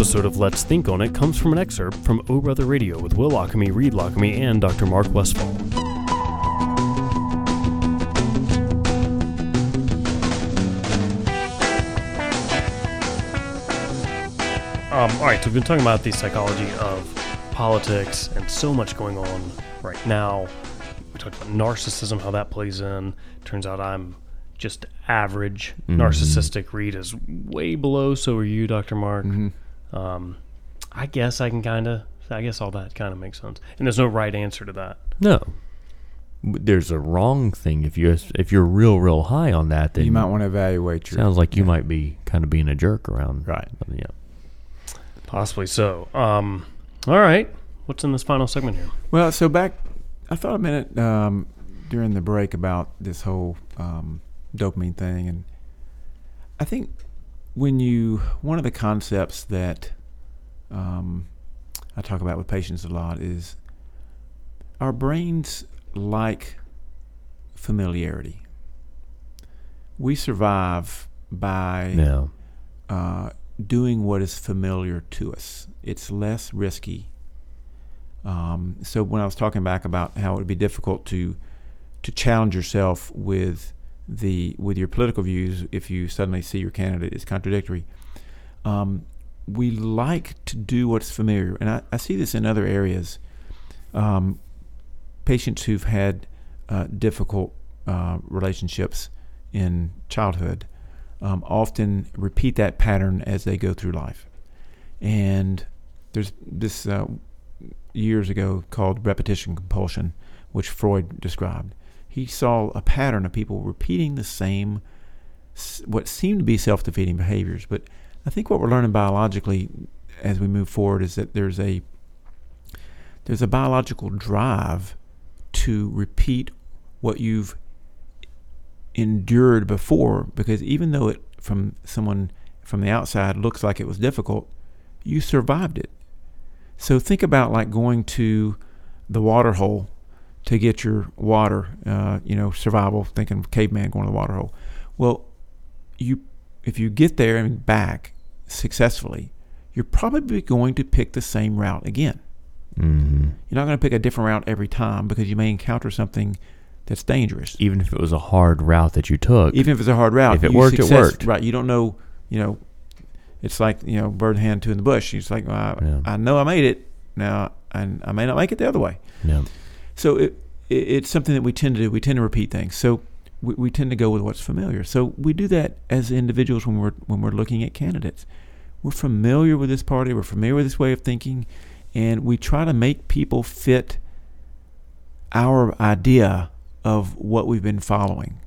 episode of Let's Think on It comes from an excerpt from O Brother Radio with Will Lockamy, Reed Lockamy, and Dr. Mark Westfall. Um, all right, so we've been talking about the psychology of politics and so much going on right now. We talked about narcissism, how that plays in. Turns out I'm just average narcissistic. Reed is way below. So are you, Dr. Mark. Um, I guess I can kind of. I guess all that kind of makes sense. And there's no right answer to that. No. There's a wrong thing if you if you're real real high on that then You might want to evaluate your. sounds like you might be kind of being a jerk around Right. yeah Possibly so. Um, all right. What's in this final segment here? Well, so back, I thought a minute um, during the break about this whole um, dopamine thing, and I think when you one of the concepts that um, I talk about with patients a lot is our brains like familiarity. We survive by yeah uh, doing what is familiar to us. It's less risky. Um, so when I was talking back about how it would be difficult to to challenge yourself with the with your political views if you suddenly see your candidate is contradictory, um, we like to do what's familiar, and I, I see this in other areas. Um, patients who've had uh, difficult uh, relationships in childhood um, often repeat that pattern as they go through life. And there's this uh, years ago called repetition compulsion, which Freud described. He saw a pattern of people repeating the same, what seemed to be self defeating behaviors. But I think what we're learning biologically as we move forward is that there's a there's a biological drive to repeat what you've endured before because even though it from someone from the outside looks like it was difficult you survived it so think about like going to the water hole to get your water uh, you know survival thinking of caveman going to the water hole well you if you get there and back successfully you're probably going to pick the same route again mm-hmm. you're not going to pick a different route every time because you may encounter something that's dangerous even if it was a hard route that you took even if it's a hard route. If it worked, it worked. Right. You don't know, you know, it's like, you know, bird hand, two in the bush. It's like, well, I, Yeah. I know I made it now, and I may not make it the other way. yeah So it, it, it's something that we tend to do. We tend to repeat things. So we, we tend to go with what's familiar. So we do that as individuals when we're when we're looking at candidates. We're familiar with this party. We're familiar with this way of thinking, and we try to make people fit our idea of what we've been following.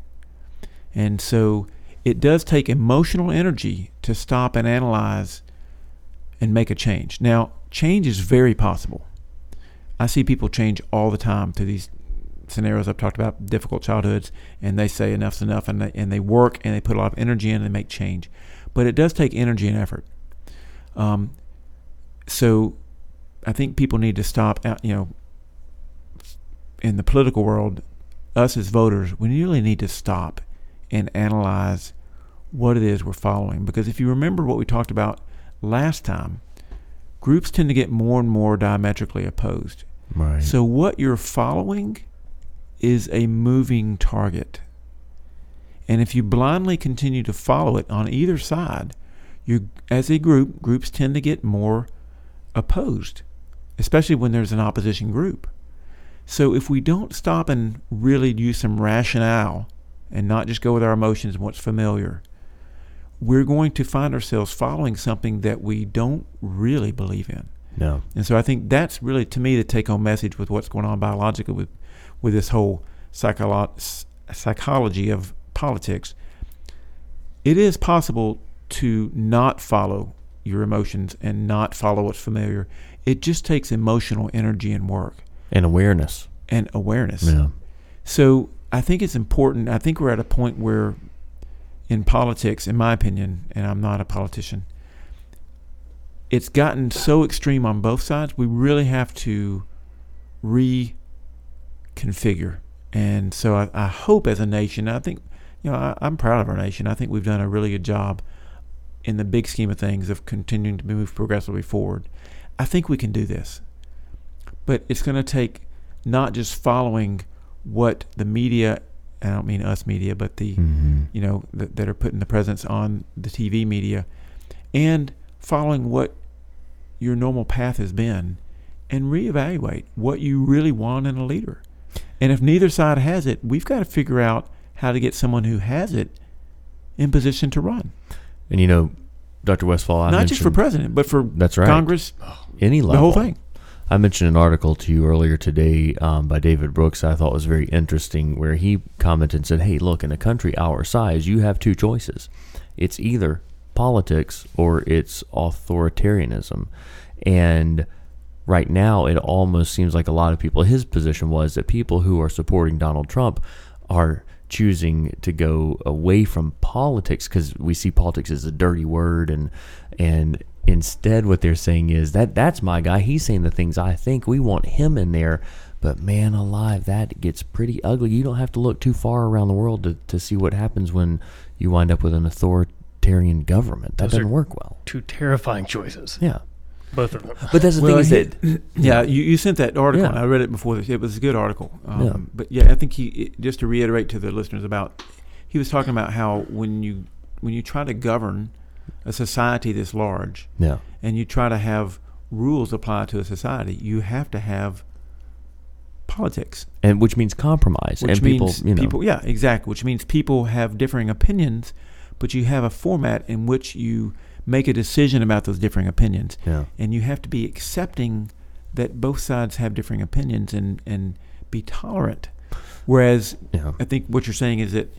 And so it does take emotional energy to stop and analyze and make a change. Now, change is very possible. I see people change all the time through these scenarios I've talked about, difficult childhoods, and they say enough's enough, and they, and they work and they put a lot of energy in and they make change. But it does take energy and effort. Um, so I think people need to stop, you know, in the political world, us as voters, we really need to stop and analyze what it is we're following. Because if you remember what we talked about last time, groups tend to get more and more diametrically opposed. right So what you're following is a moving target. And if you blindly continue to follow it on either side, you as a group, groups tend to get more opposed, especially when there's an opposition group. So if we don't stop and really use some rationale and not just go with our emotions and what's familiar, we're going to find ourselves following something that we don't really believe in. no And so I think that's really, to me, the take-home message with what's going on biologically with, with this whole psycholo- psychology of politics. It is possible to not follow your emotions and not follow what's familiar. It just takes emotional energy and work and awareness and awareness. yeah So I think it's important. I think we're at a point where, in politics, in my opinion, and I'm not a politician, it's gotten so extreme on both sides. We really have to reconfigure. And so I, I hope as a nation, I think, you know, I, I'm proud of our nation. I think we've done a really good job in the big scheme of things of continuing to move progressively forward. I think we can do this. But it's going to take not just following what the media, I don't mean us media, but the, Mm-hmm. you know, that, that are putting the presence on the TV media, and following what your normal path has been and reevaluate what you really want in a leader. And if neither side has it, we've got to figure out how to get someone who has it in position to run. And you know, Dr. Westfall, I Not just for president, but for That's right. Congress, any level. the whole thing. I mentioned an article to you earlier today um, by David Brooks I thought was very interesting, where he commented and said, Hey, look, in a country our size, you have two choices. It's either politics or it's authoritarianism. And right now, it almost seems like a lot of people, his position was that people who are supporting Donald Trump are choosing to go away from politics because we see politics as a dirty word and and instead what they're saying is that that's my guy he's saying the things i think we want him in there but man alive that gets pretty ugly you don't have to look too far around the world to, to see what happens when you wind up with an authoritarian government that Those doesn't work well Two terrifying choices. yeah Both of them. but that's the Well, thing is he- that Yeah, you, you sent that article, Yeah. and I read it before. This. It was a good article. Um, Yeah. But yeah, I think he it- just to reiterate to the listeners about he was talking about how when you when you try to govern a society this large yeah and you try to have rules apply to a society, you have to have politics, and which means compromise which and means people you know people. Yeah, exactly. Which means people have differing opinions, but you have a format in which you make a decision about those differing opinions yeah and you have to be accepting that both sides have differing opinions and and be tolerant. Whereas yeah I think what you're saying is that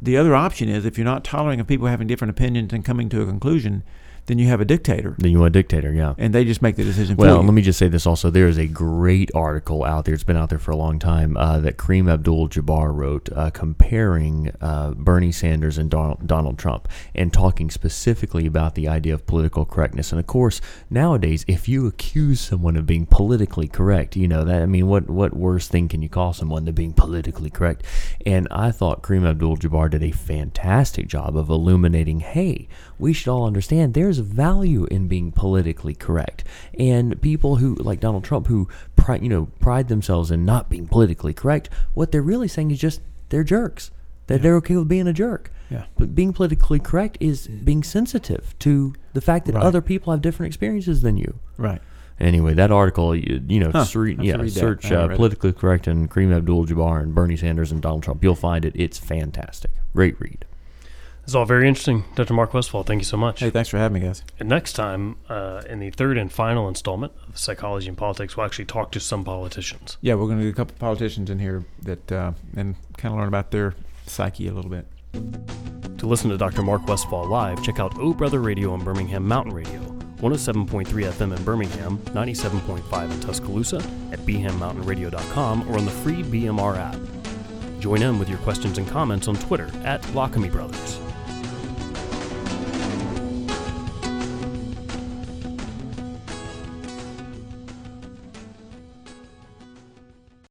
the other option is if you're not tolerating of people having different opinions and coming to a conclusion, then you have a dictator, then you want a dictator yeah and they just make the decision Well, for you. let me just say this also. There is a great article out there. It's been out there for a long time uh, that Kareem Abdul-Jabbar wrote, uh, comparing uh, Bernie Sanders and Donald, Donald Trump, and talking specifically about the idea of political correctness. And of course, nowadays, if you accuse someone of being politically correct, you know that. I mean, what what worse thing can you call someone than being politically correct? And I thought Kareem Abdul-Jabbar did a fantastic job of illuminating. Hey, we should all understand there's value in being politically correct. And people who, like Donald Trump, who pride, you know, pride themselves in not being politically correct, what they're really saying is just they're jerks. That they're okay with being a jerk. Yeah. But being politically correct is being sensitive to the fact that Right. other people have different experiences than you. right. Anyway, that article, you, you know, Huh. sre- I have to yeah, search uh, politically correct and Kareem Abdul-Jabbar and Bernie Sanders and Donald Trump. You'll find it. It's fantastic. Great read. It's all very interesting. Dr. Mark Westfall, thank you so much. Hey, thanks for having me, guys. And next time, uh, in the third and final installment of Psychology and Politics, we'll actually talk to some politicians. Yeah, we're going to get a couple politicians in here that uh, and kind of learn about their psyche a little bit. To listen to Dr. Mark Westfall live, check out O Brother Radio on Birmingham Mountain Radio, 107.3 FM in Birmingham, 97.5 in Tuscaloosa, at bhammountainradio.com, or on the free BMR app. Join in with your questions and comments on Twitter at Lockamy Brothers.